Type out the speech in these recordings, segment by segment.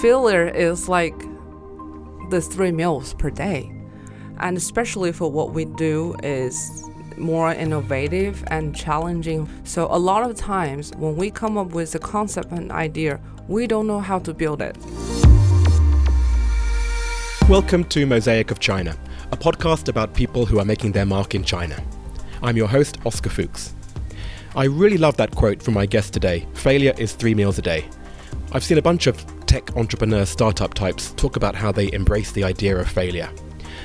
failure is like the three meals per day. And especially for what we do is more innovative and challenging. So a lot of times when we come up with a concept and idea, we don't know how to build it. Welcome to Mosaic of China, a podcast about people who are making their mark in China. I'm your host, Oscar Fuchs. I really love that quote from my guest today failure is three meals a day. I've seen a bunch of tech entrepreneur startup types talk about how they embrace the idea of failure.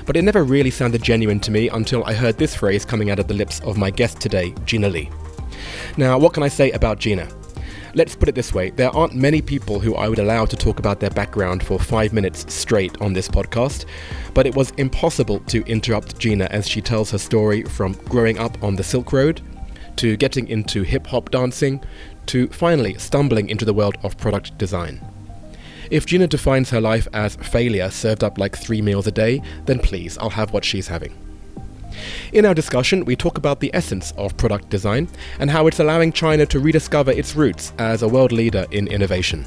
But it never really sounded genuine to me until I heard this phrase coming out of the lips of my guest today, Gina Lee. Now, what can I say about Gina? Let's put it this way there aren't many people who I would allow to talk about their background for five minutes straight on this podcast, but it was impossible to interrupt Gina as she tells her story from growing up on the Silk Road, to getting into hip hop dancing, to finally stumbling into the world of product design. If Gina defines her life as failure served up like three meals a day, then please, I'll have what she's having. In our discussion, we talk about the essence of product design and how it's allowing China to rediscover its roots as a world leader in innovation.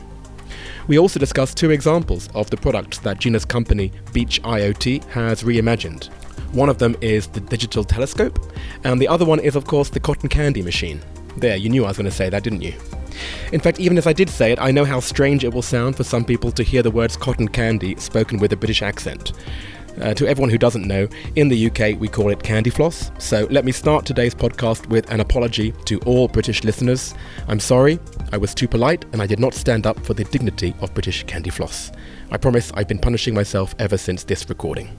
We also discuss two examples of the products that Gina's company, Beach IoT, has reimagined. One of them is the digital telescope, and the other one is, of course, the cotton candy machine. There, you knew I was going to say that, didn't you? In fact, even if I did say it, I know how strange it will sound for some people to hear the words cotton candy spoken with a British accent. Uh, to everyone who doesn't know, in the UK we call it candy floss. So let me start today's podcast with an apology to all British listeners. I'm sorry, I was too polite and I did not stand up for the dignity of British candy floss. I promise I've been punishing myself ever since this recording.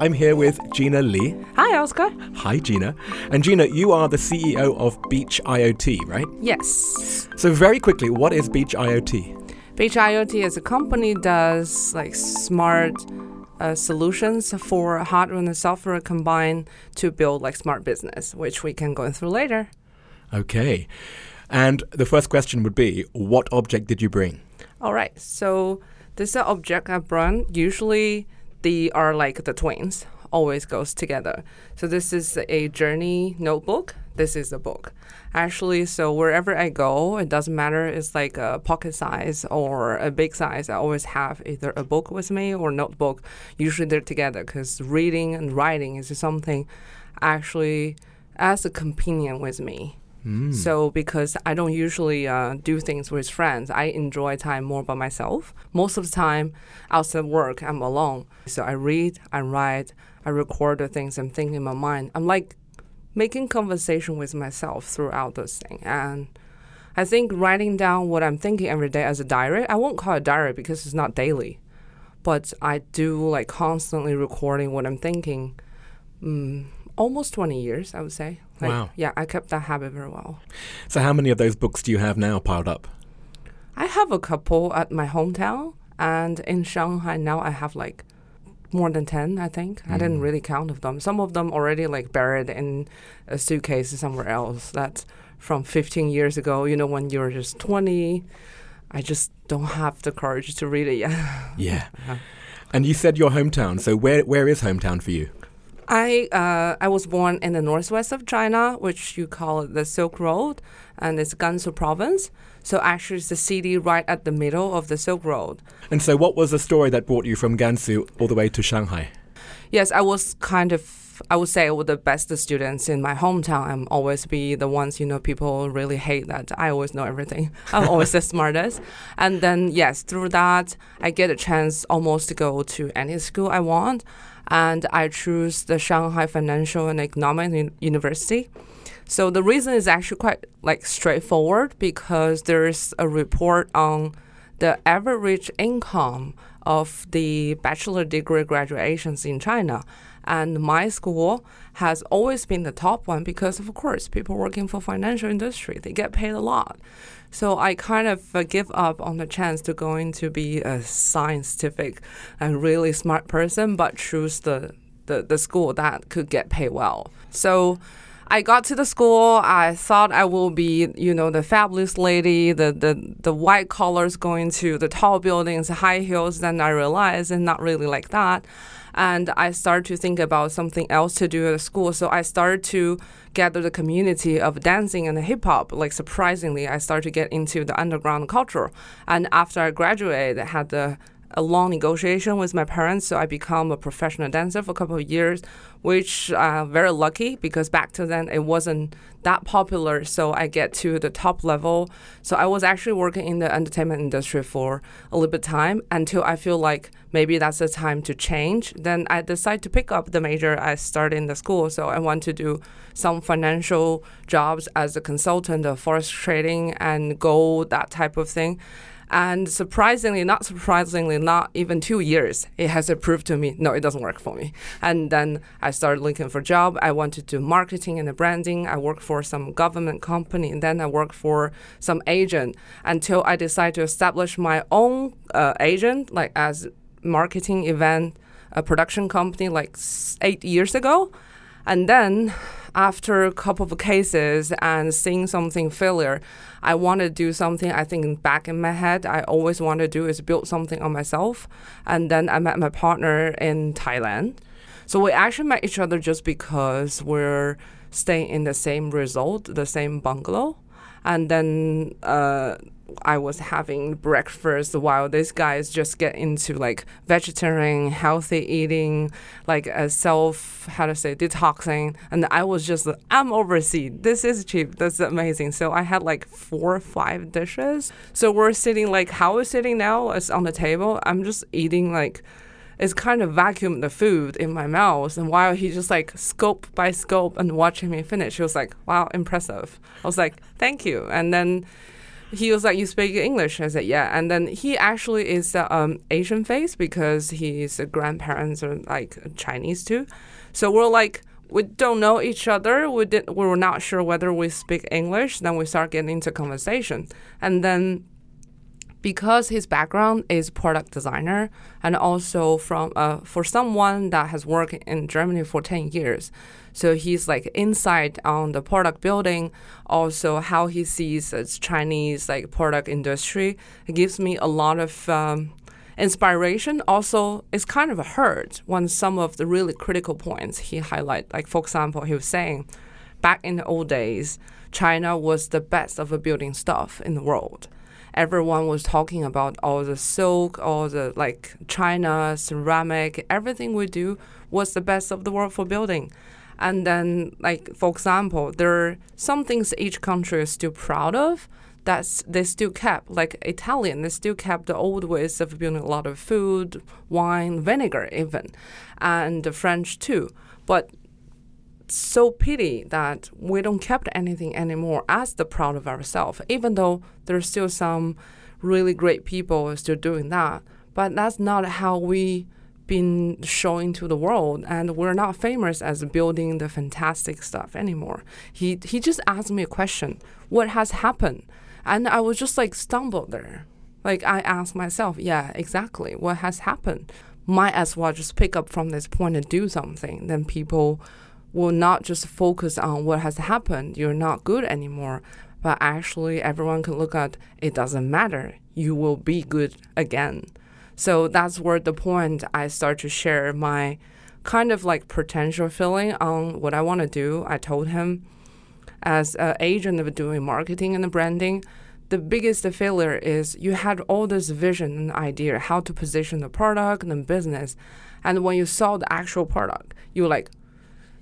I'm here with Gina Lee. Hi, Oscar. Hi, Gina. And Gina, you are the CEO of Beach IoT, right? Yes. So, very quickly, what is Beach IoT? Beach IoT as a company does like smart uh, solutions for hardware and software combined to build like smart business, which we can go through later. Okay. And the first question would be, what object did you bring? All right. So this object I brought usually they are like the twins, always goes together. So this is a journey notebook. This is a book. Actually, so wherever I go, it doesn't matter. It's like a pocket size or a big size. I always have either a book with me or notebook. Usually they're together because reading and writing is something actually as a companion with me. Mm. So because I don't usually uh, do things with friends, I enjoy time more by myself. Most of the time, outside work, I'm alone. So I read, I write, I record the things I'm thinking in my mind. I'm like making conversation with myself throughout this thing. And I think writing down what I'm thinking every day as a diary, I won't call it diary because it's not daily, but I do like constantly recording what I'm thinking. Mm, almost 20 years, I would say. Like, wow. Yeah, I kept that habit very well. So, how many of those books do you have now piled up? I have a couple at my hometown, and in Shanghai now I have like more than 10 i think mm. i didn't mm. really count of them some of them already like buried in a suitcase somewhere else that's from 15 years ago you know when you're just 20 i just don't have the courage to read it yet yeah uh-huh. and you said your hometown so where where is hometown for you I uh, I was born in the northwest of China, which you call the Silk Road, and it's Gansu province. So actually, it's the city right at the middle of the Silk Road. And so, what was the story that brought you from Gansu all the way to Shanghai? Yes, I was kind of. I would say with the best students in my hometown. I'm always be the ones you know people really hate that I always know everything. I'm always the smartest. And then yes, through that I get a chance almost to go to any school I want and I choose the Shanghai Financial and Economic University. So the reason is actually quite like straightforward because there's a report on the average income of the bachelor degree graduations in China. And my school has always been the top one because, of course, people working for financial industry, they get paid a lot. So I kind of uh, give up on the chance to going to be a scientific and really smart person, but choose the, the, the school that could get paid well. So I got to the school. I thought I will be, you know, the fabulous lady, the the, the white collars going to the tall buildings, high heels. Then I realized it's not really like that. And I started to think about something else to do at school. So I started to gather the community of dancing and hip hop. Like surprisingly, I started to get into the underground culture. And after I graduated, I had the a long negotiation with my parents, so I become a professional dancer for a couple of years, which uh, very lucky because back to then it wasn't that popular. So I get to the top level. So I was actually working in the entertainment industry for a little bit time until I feel like maybe that's the time to change. Then I decide to pick up the major I started in the school. So I want to do some financial jobs as a consultant of forex trading and gold, that type of thing. And surprisingly, not surprisingly, not even two years, it has proved to me, no, it doesn't work for me. And then I started looking for a job. I wanted to do marketing and branding. I worked for some government company, and then I worked for some agent until I decided to establish my own uh, agent, like as marketing event a production company, like eight years ago. And then after a couple of cases and seeing something failure, I want to do something. I think back in my head, I always want to do is build something on myself. And then I met my partner in Thailand. So we actually met each other just because we're staying in the same resort, the same bungalow. And then uh, I was having breakfast while this guy is just get into like vegetarian, healthy eating, like a self how to say detoxing, and I was just I'm overseas. This is cheap. That's amazing. So I had like four or five dishes. So we're sitting like how we're sitting now is on the table. I'm just eating like it's kind of vacuum the food in my mouth. And while he just like scope by scope and watching me finish, he was like, wow, impressive. I was like, thank you. And then he was like, "You speak English?" I said, "Yeah." And then he actually is uh, um, Asian face because his grandparents are like Chinese too. So we're like, we don't know each other. We did. We were not sure whether we speak English. Then we start getting into conversation, and then because his background is product designer and also from uh, for someone that has worked in Germany for 10 years. So he's like insight on the product building. Also how he sees its Chinese like product industry it gives me a lot of um, inspiration. Also it's kind of hurt when some of the really critical points he highlight. Like for example he was saying back in the old days China was the best of building stuff in the world everyone was talking about all the silk, all the like China, ceramic, everything we do was the best of the world for building. And then, like for example, there are some things each country is still proud of that they still kept. Like Italian, they still kept the old ways of building a lot of food, wine, vinegar, even, and the French too. But so pity that we don't kept anything anymore as the proud of ourselves, even though there's still some really great people still doing that. But that's not how we been showing to the world and we're not famous as building the fantastic stuff anymore. He he just asked me a question, what has happened? And I was just like stumbled there. Like I asked myself, yeah, exactly. What has happened? Might as well just pick up from this point and do something. Then people will not just focus on what has happened, you're not good anymore, but actually everyone can look at it doesn't matter, you will be good again. So that's where the point I start to share my kind of like potential feeling on what I want to do. I told him as an agent of doing marketing and branding, the biggest failure is you had all this vision and idea how to position the product and the business. And when you saw the actual product, you were like,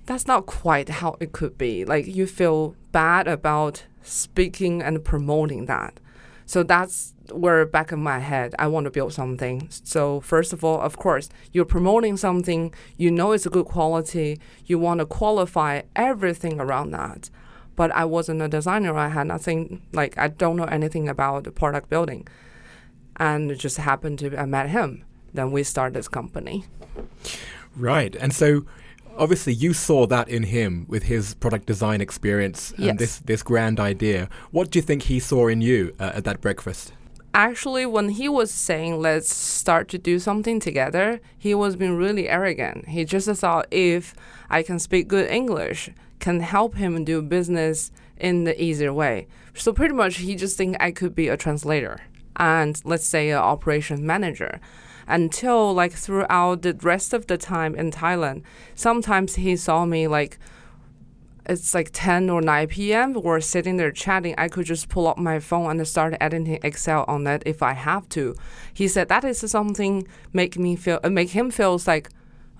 that's not quite how it could be. Like you feel bad about speaking and promoting that. So that's where back in my head, I want to build something. So first of all, of course, you're promoting something, you know it's a good quality, you want to qualify everything around that. But I wasn't a designer. I had nothing like I don't know anything about product building. And it just happened to I met him. Then we started this company. Right. And so obviously you saw that in him with his product design experience and yes. this this grand idea. What do you think he saw in you uh, at that breakfast? Actually, when he was saying let's start to do something together, he was being really arrogant. He just thought if I can speak good English, can help him do business in the easier way. So pretty much he just think I could be a translator and let's say an operation manager. Until like throughout the rest of the time in Thailand. Sometimes he saw me like it's like 10 or 9 p.m. We're sitting there chatting. I could just pull up my phone and start editing Excel on that if I have to. He said that is something make me feel uh, make him feels like,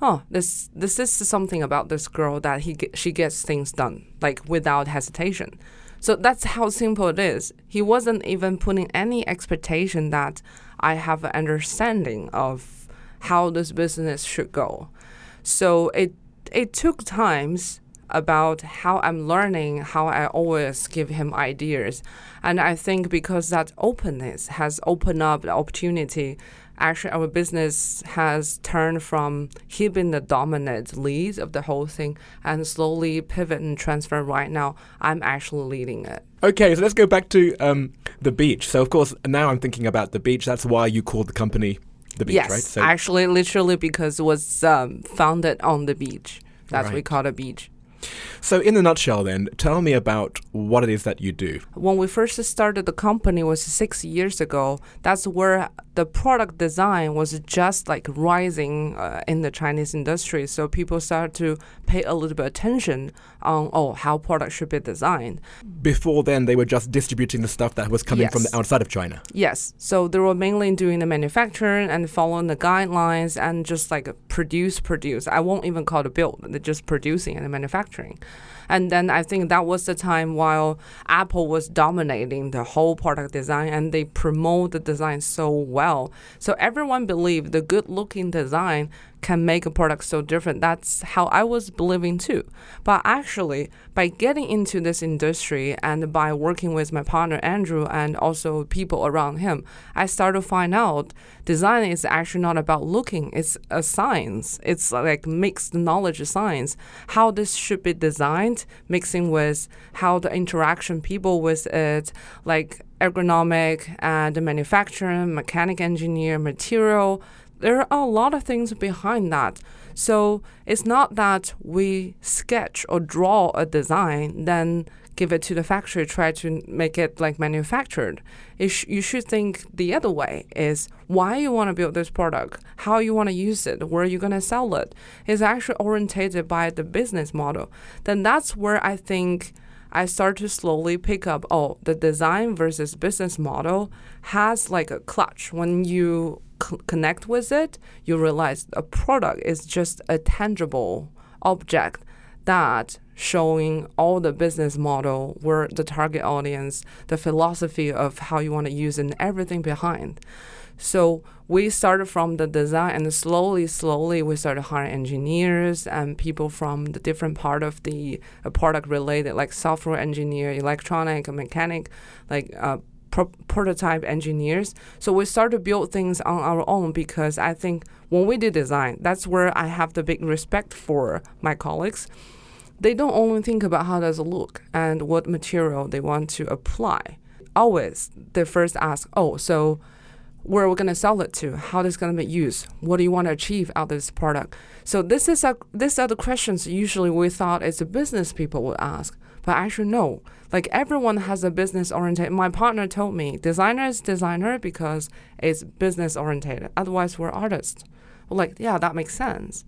oh, this this is something about this girl that he she gets things done like without hesitation. So that's how simple it is. He wasn't even putting any expectation that I have an understanding of how this business should go. So it it took times about how I'm learning, how I always give him ideas. And I think because that openness has opened up the opportunity, actually our business has turned from he being the dominant lead of the whole thing and slowly pivot and transfer right now. I'm actually leading it. Okay, so let's go back to um, the beach. So of course now I'm thinking about the beach. That's why you called the company the beach, yes, right? So actually, literally because it was um, founded on the beach. That's right. what we call it a beach. So, in a nutshell, then, tell me about what it is that you do. When we first started the company was six years ago. That's where the product design was just like rising uh, in the Chinese industry. So people started to pay a little bit attention on oh how products should be designed. Before then, they were just distributing the stuff that was coming yes. from the outside of China. Yes. So they were mainly doing the manufacturing and following the guidelines and just like produce, produce. I won't even call it build. They're just producing and manufacturing. And then I think that was the time while Apple was dominating the whole product design and they promote the design so well. So everyone believed the good looking design can make a product so different. That's how I was believing too. But actually, by getting into this industry and by working with my partner Andrew and also people around him, I started to find out design is actually not about looking, it's a science. It's like mixed knowledge science. How this should be designed, mixing with how the interaction people with it, like ergonomic and the manufacturing, mechanic engineer, material there are a lot of things behind that. So it's not that we sketch or draw a design, then give it to the factory, try to make it like manufactured. Sh- you should think the other way is why you want to build this product, how you want to use it, where you're going to sell it. Is actually orientated by the business model. Then that's where I think I start to slowly pick up oh, the design versus business model has like a clutch. When you connect with it, you realize a product is just a tangible object that showing all the business model, where the target audience, the philosophy of how you want to use and everything behind. So we started from the design, and slowly, slowly, we started hiring engineers and people from the different part of the uh, product related, like software engineer, electronic, mechanic, like uh, pro- prototype engineers. So we started to build things on our own because I think when we do design, that's where I have the big respect for my colleagues. They don't only think about how does it look and what material they want to apply. Always, they first ask, oh, so where we're we going to sell it to? How is it going to be used? What do you want to achieve out of this product? So this is a, these are the questions usually we thought as a business people would ask. But actually, no. Like everyone has a business oriented. My partner told me designer is designer because it's business oriented. Otherwise, we're artists. Like, yeah, that makes sense.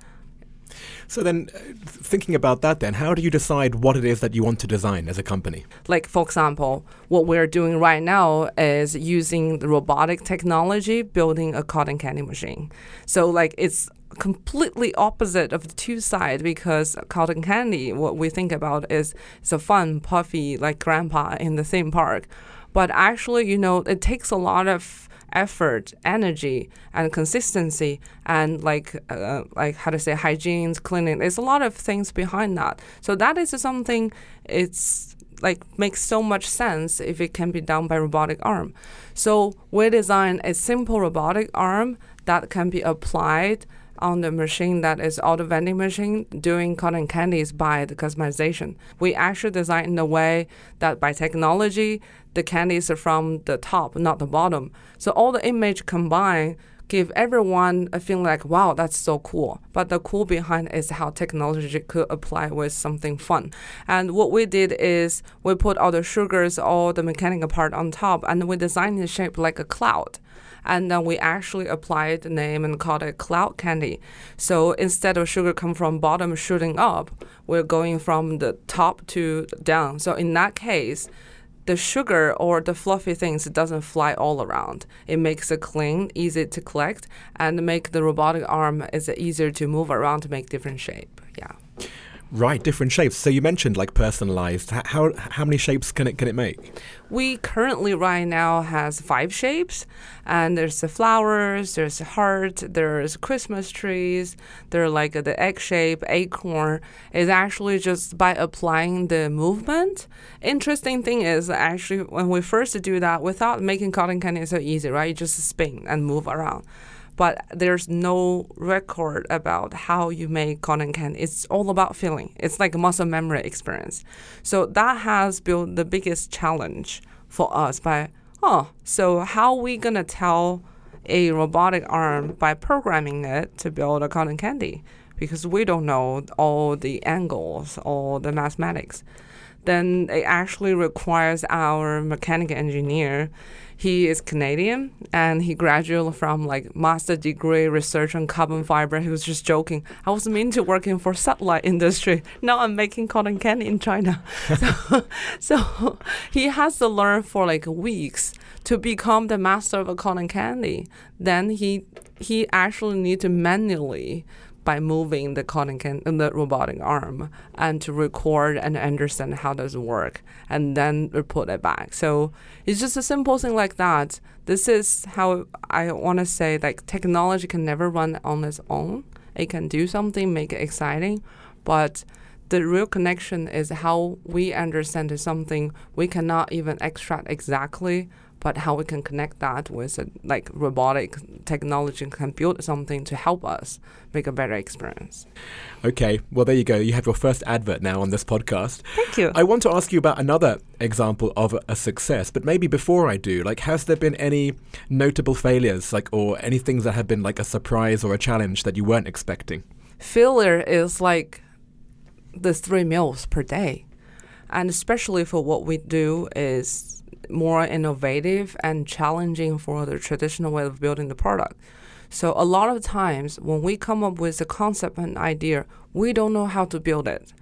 So then, uh, thinking about that, then how do you decide what it is that you want to design as a company? Like for example, what we're doing right now is using the robotic technology, building a cotton candy machine. So like it's completely opposite of the two sides because cotton candy, what we think about is it's a fun, puffy, like grandpa in the theme park. But actually, you know, it takes a lot of effort, energy, and consistency, and like uh, like how to say hygiene, cleaning. There's a lot of things behind that. So that is something. It's like makes so much sense if it can be done by robotic arm. So we design a simple robotic arm that can be applied on the machine that is auto vending machine doing cotton candies by the customization. We actually design in a way that by technology, the candies are from the top, not the bottom. So all the image combined give everyone a feeling like, wow, that's so cool. But the cool behind is how technology could apply with something fun. And what we did is we put all the sugars, all the mechanical part on top, and we designed the shape like a cloud. And then we actually applied the name and called it cloud candy. So instead of sugar come from bottom shooting up, we're going from the top to down. So in that case, the sugar or the fluffy things doesn't fly all around. It makes it clean, easy to collect, and make the robotic arm is easier to move around to make different shape. Yeah. Right, different shapes. So you mentioned like personalized. How how many shapes can it can it make? We currently right now has five shapes, and there's the flowers, there's a heart, there's Christmas trees, there like the egg shape, acorn. Is actually just by applying the movement. Interesting thing is actually when we first do that, without making cotton candy so easy, right? You just spin and move around but there's no record about how you make cotton candy. It's all about feeling. It's like a muscle memory experience. So that has been the biggest challenge for us by, oh, so how we going to tell a robotic arm by programming it to build a cotton candy? Because we don't know all the angles, all the mathematics. Then it actually requires our mechanical engineer he is Canadian and he graduated from like master degree research on carbon fiber. He was just joking. I was meant to working for satellite industry. Now I'm making cotton candy in China. so, so he has to learn for like weeks to become the master of a cotton candy. Then he he actually need to manually by moving the cotton can the robotic arm and to record and understand how does it work and then report it back. So it's just a simple thing like that. This is how I want to say like technology can never run on its own. It can do something, make it exciting, but the real connection is how we understand something we cannot even extract exactly but how we can connect that with a, like robotic technology can build something to help us make a better experience. Okay, well there you go. You have your first advert now on this podcast. Thank you. I want to ask you about another example of a success, but maybe before I do, like has there been any notable failures like or any things that have been like a surprise or a challenge that you weren't expecting? Failure is like the three meals per day. And especially for what we do is more innovative and challenging for the traditional way of building the product. So a lot of times when we come up with a concept and idea, we don't know how to build it.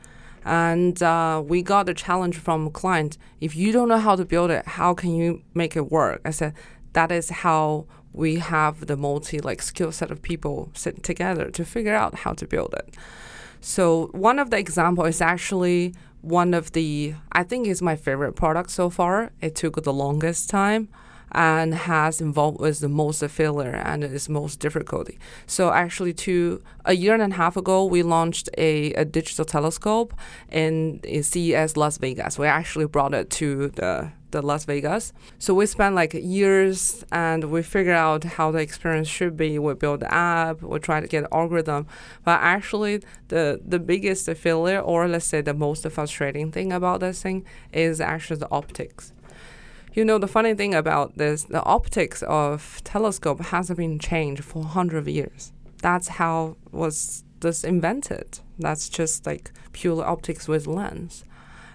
And uh, we got a challenge from a client. If you don't know how to build it, how can you make it work? I said that is how we have the multi like skill set of people sit together to figure out how to build it. So one of the example is actually one of the I think is my favorite product so far. It took the longest time and has involved with the most failure and its most difficulty. So actually, to a year and a half ago, we launched a, a digital telescope in, in CES Las Vegas. We actually brought it to the the Las Vegas. So we spent like years and we figured out how the experience should be. We build the app, we try to get algorithm. But actually the the biggest failure or let's say the most frustrating thing about this thing is actually the optics. You know the funny thing about this, the optics of telescope hasn't been changed for hundred of years. That's how was this invented. That's just like pure optics with lens.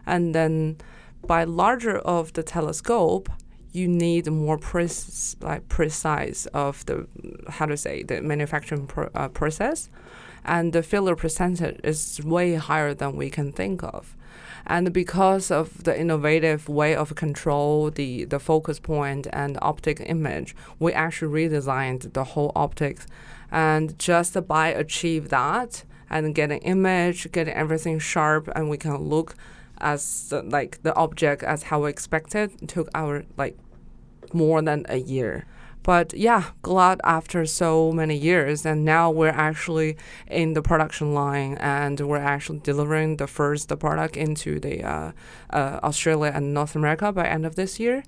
And then by larger of the telescope, you need more precise, like precise of the how to say the manufacturing uh, process, and the failure percentage is way higher than we can think of. And because of the innovative way of control, the, the focus point and optic image, we actually redesigned the whole optics. And just by achieve that and getting image, getting everything sharp, and we can look as like the object as how we expected. Took our like more than a year. But yeah, glad after so many years, and now we're actually in the production line, and we're actually delivering the first the product into the uh, uh, Australia and North America by end of this year,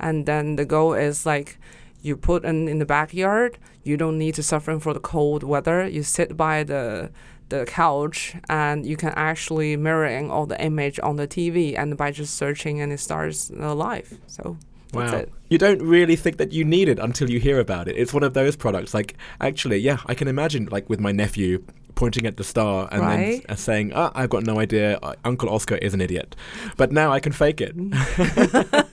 and then the goal is like you put in in the backyard. You don't need to suffer for the cold weather. You sit by the the couch and you can actually mirroring all the image on the TV and by just searching and it starts live. So That's wow. it. You don't really think that you need it until you hear about it. It's one of those products. Like, actually, yeah, I can imagine, like, with my nephew pointing at the star and Right. s- uh, saying, ah, I've got no idea. Uh, Uncle Oscar is an idiot. But now I can fake it.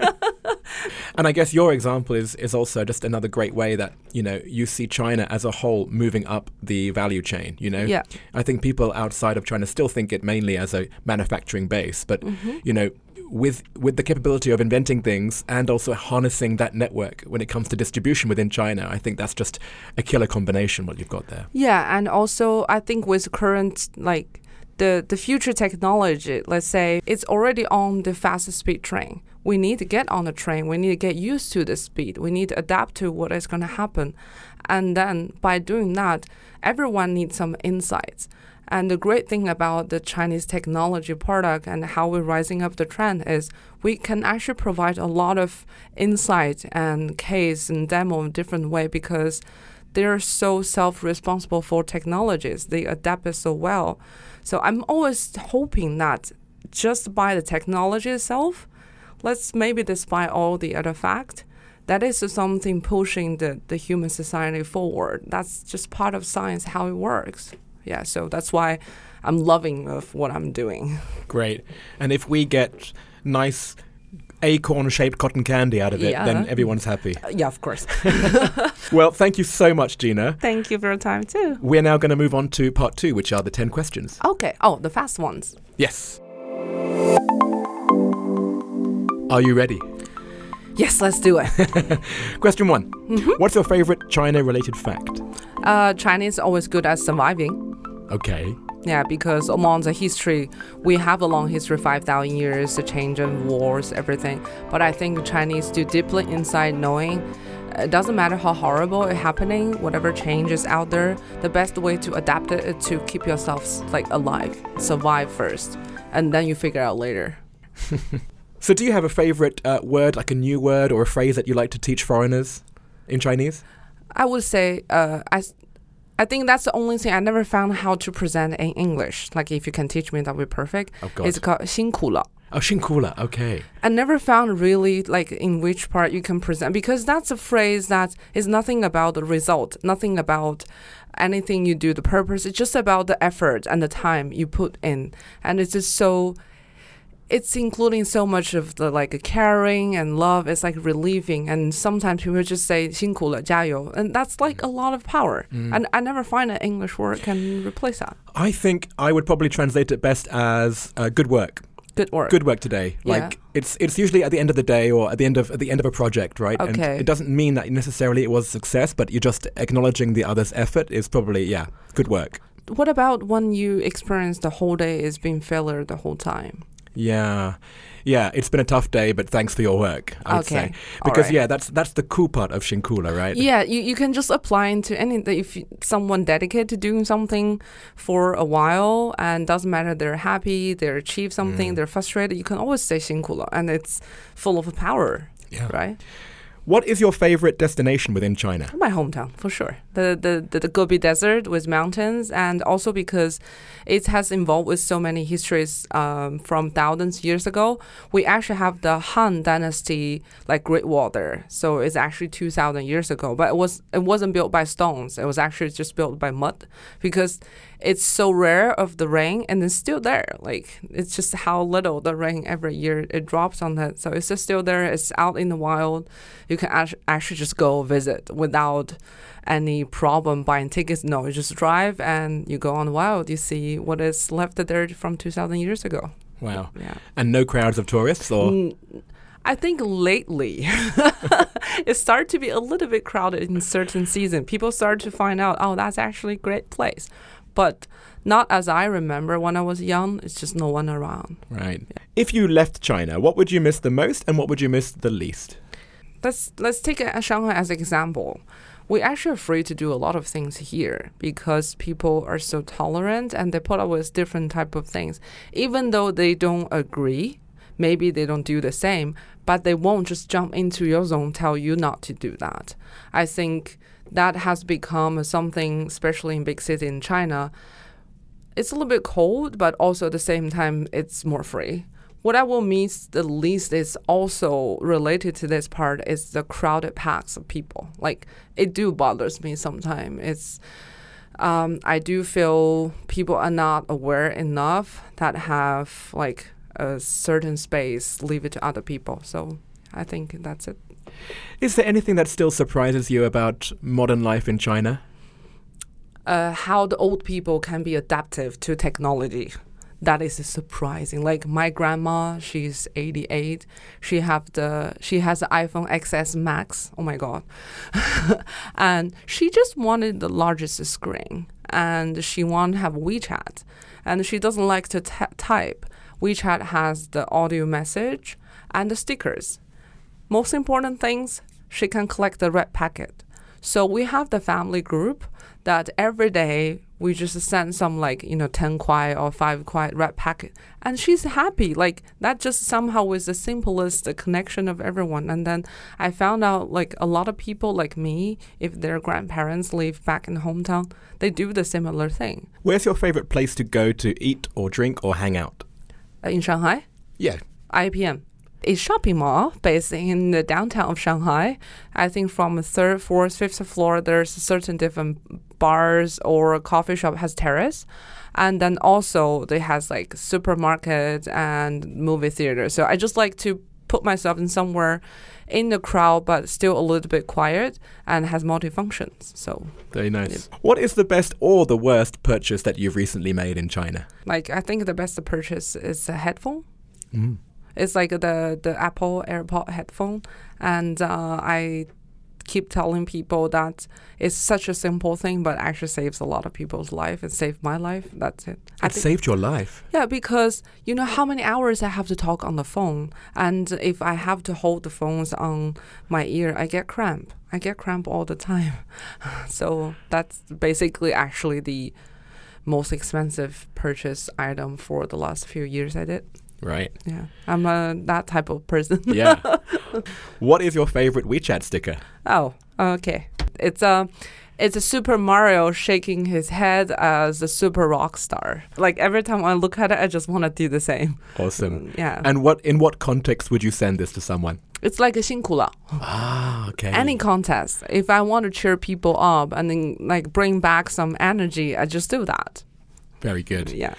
and I guess your example is, is also just another great way that, you know, you see China as a whole moving up the value chain, you know? Yeah. I think people outside of China still think it mainly as a manufacturing base, but you know, with with the capability of inventing things and also harnessing that network when it comes to distribution within China, I think that's just a killer combination what you've got there. Yeah, and also I think with current like the the future technology, let's say it's already on the fastest speed train. We need to get on the train. We need to get used to the speed. We need to adapt to what is going to happen, and then by doing that, everyone needs some insights. And the great thing about the Chinese technology product and how we're rising up the trend is we can actually provide a lot of insight and case and demo in different way because they're so self-responsible for technologies. They adapt it so well. So I'm always hoping that just by the technology itself, let's maybe despite all the other fact, that is something pushing the, the human society forward. That's just part of science, how it works. Yeah, so that's why I'm loving of what I'm doing. Great. And if we get nice acorn shaped cotton candy out of it, then everyone's happy. Uh, yeah, of course. Well, thank you so much, Gina. Thank you for your time too. We're now going to move on to part two, which are the 10 questions. Okay. Oh, the fast ones. Yes. Are you ready? Yes, let's do it. Question one What's your favorite China related fact? uh, Chinese always good at surviving. Okay. Yeah, because among the history, we have a long history, 5,000 years, the change of wars, everything. But I think Chinese do deeply inside knowing it doesn't matter how horrible it happening, whatever change is out there, the best way to adapt it is to keep yourself like alive, survive first, and then you figure out later. So, do you have a favorite uh, word, like a new word or a phrase that you like to teach foreigners in Chinese? I would say uh, I, I think that's the only thing I never found how to present in English. Like if you can teach me, that would be perfect. Oh, God. It's called 辛苦了. Oh, Shinkula. Okay. I never found really like in which part you can present because that's a phrase that is nothing about the result, nothing about anything you do, the purpose. It's just about the effort and the time you put in, and it's just so. It's including so much of the like caring and love. It's like relieving, and sometimes people just say 辛苦了,加油, and that's like a lot of power. And I never find an English word can replace that. I think I would probably translate it best as uh, good work. Good work. Good work today. Yeah. Like it's it's usually at the end of the day or at the end of at the end of a project, right? And Okay. it doesn't mean that necessarily it was a success, but you're just acknowledging the other's effort is probably yeah, good work. What about when you experience the whole day is being failure the whole time? Yeah. Yeah, it's been a tough day, but thanks for your work, I would okay. say. Because, right. yeah, that's that's the cool part of Shinkula, right? Yeah, you, you can just apply into any, if you, someone dedicated to doing something for a while and doesn't matter they're happy, they achieve something, mm. they're frustrated, you can always say Shinkula and it's full of power, yeah. right? What is your favorite destination within China? My hometown, for sure. The, the the the Gobi Desert with mountains, and also because it has involved with so many histories um, from thousands years ago. We actually have the Han Dynasty like Great Wall there, so it's actually two thousand years ago. But it was it wasn't built by stones. It was actually just built by mud, because it's so rare of the rain, and it's still there. Like it's just how little the rain every year it drops on that, so it's just still there. It's out in the wild you can act- actually just go visit without any problem buying tickets. No, you just drive and you go on the wild. You see what is left there from 2,000 years ago. Wow. Yeah. And no crowds of tourists or Mm, I think lately it started to be a little bit crowded in certain season. People started to find out, oh, that's actually a great place. But not as I remember when I was young. It's just no one around. right. If you left China, what would you miss the most and what would you miss the least? let's let's take uh, Shanghai as an example. We actually are free to do a lot of things here because people are so tolerant and they put up with different type of things, even though they don't agree. Maybe they don't do the same, but they won't just jump into your zone, tell you not to do that. I think that has become something, especially in big city in China. It's a little bit cold, but also at the same time, it's more free what I will miss the least is also related to this part is the crowded packs of people. Like it do bothers me sometimes. It's um, I do feel people are not aware enough that have like a certain space leave it to other people. So I think that's it. Is there anything that still surprises you about modern life in China? Uh, how the old people can be adaptive to technology. That is surprising. Like my grandma, she's 88. She have the she has the iPhone XS Max. Oh my god. and she just wanted the largest screen and she want to have WeChat. And she doesn't like to type. WeChat has the audio message and the stickers. Most important things, she can collect the red packet. So we have the family group that every day we just send some like you know 10 kuai or 5 kuai red packet. And she's happy like that just somehow was the simplest connection of everyone. And then i found out like a lot of people like me if their grandparents live back in hometown they do the similar thing. Where's your favorite place to go to eat or drink or hang out? Uh, in shanghai? Yeah. IAPM a shopping mall based in the downtown of Shanghai. I think from third, fourth, fifth floor, there's certain different bars or coffee shop has terrace and then also they has like supermarket and movie theater so i just like to put myself in somewhere in the crowd but still a little bit quiet and has multi-functions so very nice yeah. what is the best or the worst purchase that you've recently made in china like i think the best purchase is a headphone mm. It's like the the apple airpod headphone and uh, i keep telling people that it's such a simple thing, but actually saves a lot of people's life. It saved my life. That's it. It saved your life. Yeah, because you know how many hours I have to talk on the phone, and if I have to hold the phones on my ear, I get cramp. I get cramp all the time. so that's basically actually the most expensive purchase item for the last few years I did. Right. Yeah. I'm uh, that type of person. yeah. What is your favorite WeChat sticker? Oh, okay. It's a. Uh, it's a Super Mario shaking his head as a super rock star. Like every time I look at it, I just want to do the same. Awesome. Mm, yeah. And what in what context would you send this to someone? It's like a shinkula. Ah, okay. Any contest. If I want to cheer people up and then like bring back some energy, I just do that. Very good. Yeah.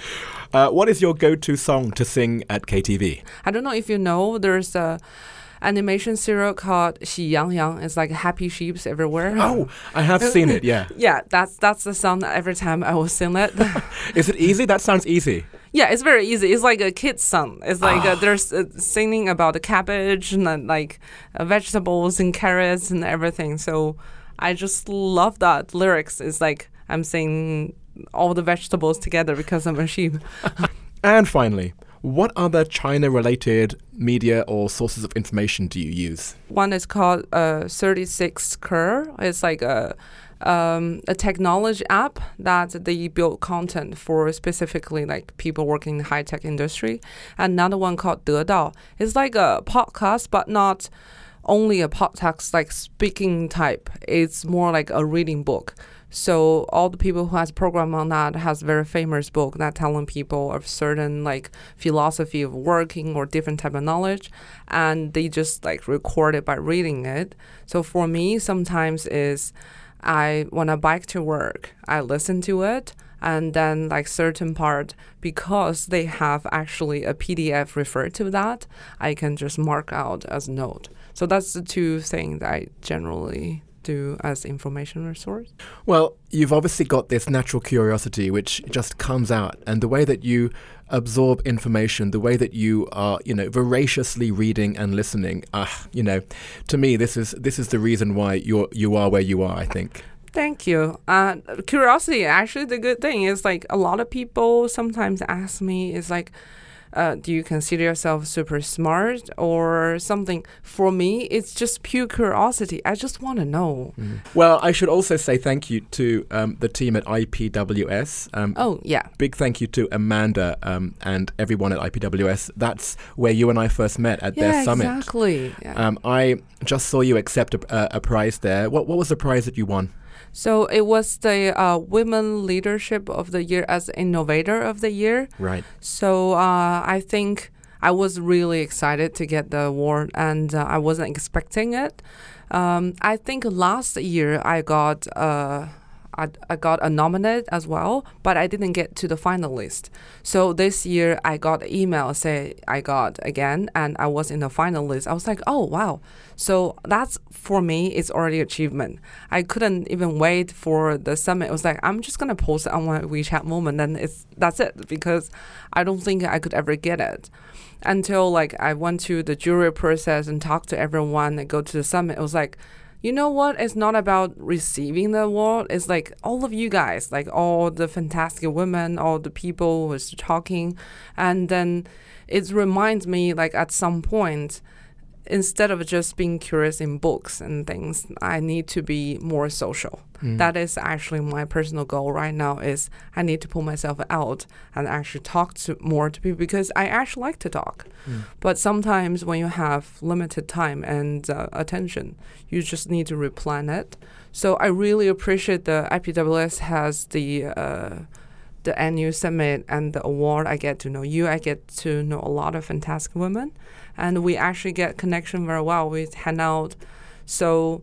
Uh, what is your go-to song to sing at KTV? I don't know if you know. There's a animation serial called Xi Yang Yang. It's like happy sheeps everywhere. Oh, I have seen it. Yeah. yeah, that's that's the song that every time I will sing it. is it easy? That sounds easy. Yeah, it's very easy. It's like a kid's song. It's like uh, there's uh, singing about the cabbage and uh, like uh, vegetables and carrots and everything. So I just love that lyrics. It's like I'm singing all the vegetables together because I'm a sheep. and finally, what other China related media or sources of information do you use? One is called uh, 36Kr. It's like a um, a technology app that they build content for specifically like people working in the high tech industry. Another one called Dedao. It's like a podcast, but not only a podcast like speaking type. It's more like a reading book. So all the people who has program on that has very famous book that telling people of certain like philosophy of working or different type of knowledge, and they just like record it by reading it. So for me, sometimes is I when I bike to work, I listen to it and then like certain part because they have actually a PDF referred to that, I can just mark out as note. So that's the two things I generally do as information resource? Well, you've obviously got this natural curiosity which just comes out, and the way that you absorb information, the way that you are, you know, voraciously reading and listening, ah, uh, you know, to me, this is this is the reason why you're you are where you are. I think. Thank you. Uh, curiosity, actually, the good thing is like a lot of people sometimes ask me is like uh, do you consider yourself super smart or something? For me, it's just pure curiosity. I just want to know. Mm. Well, I should also say thank you to um, the team at IPWS. Um, oh, yeah. Big thank you to Amanda um, and everyone at IPWS. That's where you and I first met at yeah, their summit. Exactly. Yeah. Um, I just saw you accept a, a prize there. What, what was the prize that you won? So it was the uh, Women Leadership of the Year as Innovator of the Year. Right. So uh, I think I was really excited to get the award, and uh, I wasn't expecting it. Um, I think last year I got. Uh, I, I got a nominate as well, but I didn't get to the finalist. So this year I got an email say I got again and I was in the finalist. I was like, oh wow. So that's for me it's already achievement. I couldn't even wait for the summit. It was like I'm just gonna post it on my WeChat moment and it's that's it because I don't think I could ever get it until like I went to the jury process and talked to everyone and go to the summit. It was like you know what? It's not about receiving the award. It's like all of you guys, like all the fantastic women, all the people who's talking, and then it reminds me like at some point instead of just being curious in books and things, I need to be more social. Mm. That is actually my personal goal right now is I need to pull myself out and actually talk to more to people because I actually like to talk. Mm. But sometimes when you have limited time and uh, attention, you just need to replan it. So I really appreciate the IPWS has the uh, the annual summit and the award. I get to know you. I get to know a lot of fantastic women and we actually get connection very well. We hang out, so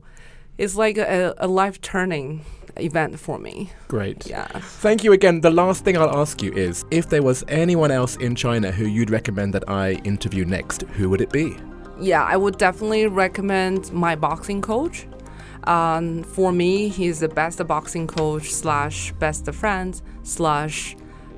it's like a, a life turning event for me. Great. Yeah. Thank you again. The last thing I'll ask you is if there was anyone else in China who you'd recommend that I interview next, who would it be? Yeah, I would definitely recommend my boxing coach. Um, for me, he's the best boxing coach slash best friend slash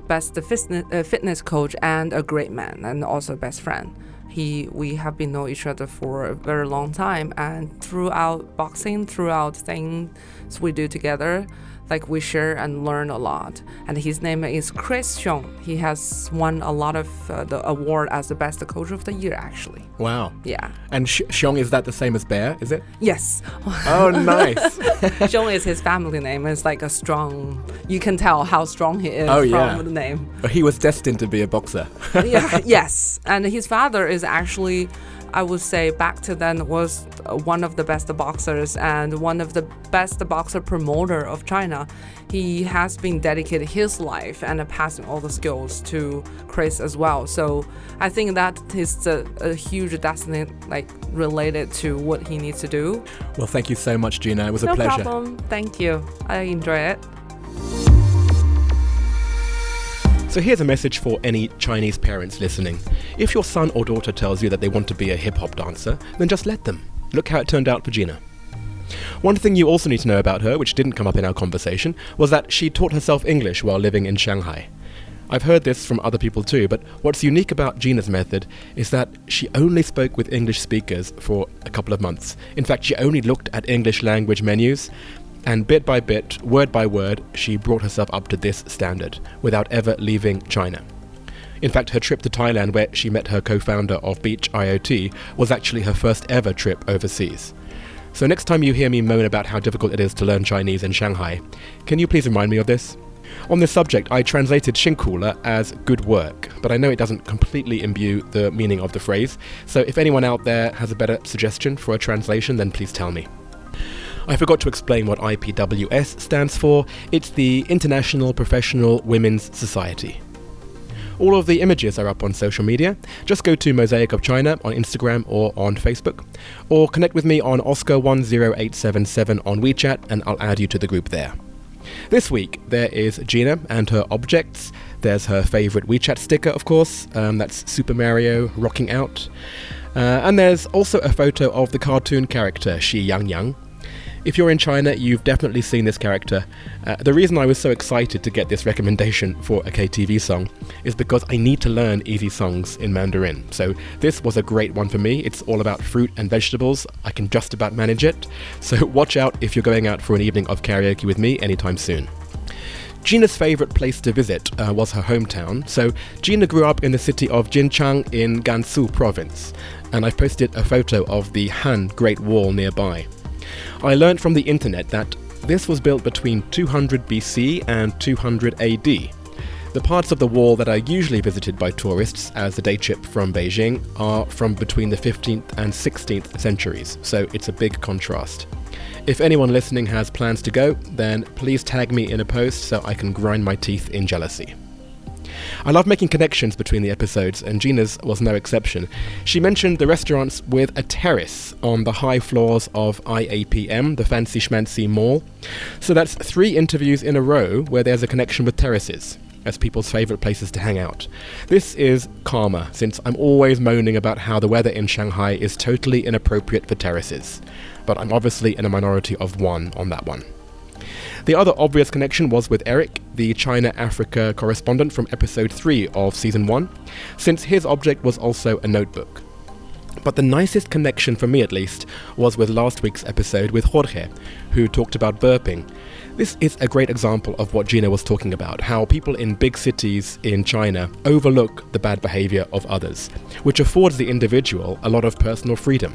best fitness, uh, fitness coach and a great man and also best friend he we have been know each other for a very long time and throughout boxing throughout things we do together like we share and learn a lot. And his name is Chris Xiong. He has won a lot of uh, the award as the best coach of the year, actually. Wow. Yeah. And Sh- Xiong is that the same as Bear? Is it? Yes. Oh, nice. Xiong is his family name. It's like a strong. You can tell how strong he is oh, from yeah. the name. But he was destined to be a boxer. yeah. Yes, and his father is actually I would say back to then was one of the best boxers and one of the best boxer promoter of China. He has been dedicated his life and passing all the skills to Chris as well. So I think that is a, a huge destiny like related to what he needs to do. Well, thank you so much, Gina. It was no a pleasure. No problem. Thank you. I enjoy it. So here's a message for any Chinese parents listening. If your son or daughter tells you that they want to be a hip hop dancer, then just let them. Look how it turned out for Gina. One thing you also need to know about her, which didn't come up in our conversation, was that she taught herself English while living in Shanghai. I've heard this from other people too, but what's unique about Gina's method is that she only spoke with English speakers for a couple of months. In fact, she only looked at English language menus, and bit by bit, word by word, she brought herself up to this standard without ever leaving China. In fact, her trip to Thailand, where she met her co founder of Beach IoT, was actually her first ever trip overseas. So, next time you hear me moan about how difficult it is to learn Chinese in Shanghai, can you please remind me of this? On this subject, I translated Shinkula as good work, but I know it doesn't completely imbue the meaning of the phrase, so if anyone out there has a better suggestion for a translation, then please tell me. I forgot to explain what IPWS stands for. It's the International Professional Women's Society. All of the images are up on social media. Just go to Mosaic of China on Instagram or on Facebook, or connect with me on Oscar10877 on WeChat and I'll add you to the group there. This week, there is Gina and her objects. There's her favourite WeChat sticker, of course, um, that's Super Mario rocking out. Uh, and there's also a photo of the cartoon character Xi Yang Yang, if you're in China, you've definitely seen this character. Uh, the reason I was so excited to get this recommendation for a KTV song is because I need to learn easy songs in Mandarin. So this was a great one for me. It's all about fruit and vegetables. I can just about manage it. So watch out if you're going out for an evening of karaoke with me anytime soon. Gina's favourite place to visit uh, was her hometown, so Gina grew up in the city of Jinchang in Gansu province, and I've posted a photo of the Han Great Wall nearby. I learned from the internet that this was built between 200 BC and 200 AD. The parts of the wall that are usually visited by tourists as a day trip from Beijing are from between the 15th and 16th centuries, so it's a big contrast. If anyone listening has plans to go, then please tag me in a post so I can grind my teeth in jealousy. I love making connections between the episodes, and Gina's was no exception. She mentioned the restaurants with a terrace on the high floors of IAPM, the fancy schmancy mall. So that's three interviews in a row where there's a connection with terraces as people's favourite places to hang out. This is karma, since I'm always moaning about how the weather in Shanghai is totally inappropriate for terraces. But I'm obviously in a minority of one on that one. The other obvious connection was with Eric, the China Africa correspondent from episode 3 of season 1, since his object was also a notebook. But the nicest connection for me at least was with last week's episode with Jorge, who talked about burping, this is a great example of what Gina was talking about how people in big cities in China overlook the bad behavior of others, which affords the individual a lot of personal freedom.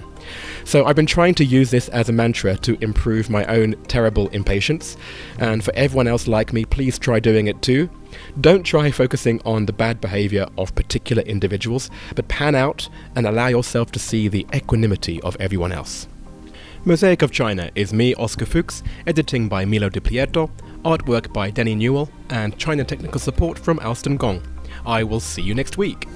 So I've been trying to use this as a mantra to improve my own terrible impatience, and for everyone else like me, please try doing it too. Don't try focusing on the bad behavior of particular individuals, but pan out and allow yourself to see the equanimity of everyone else. Mosaic of China is me, Oscar Fuchs, editing by Milo Di Pietro, artwork by Denny Newell, and China technical support from Alston Gong. I will see you next week.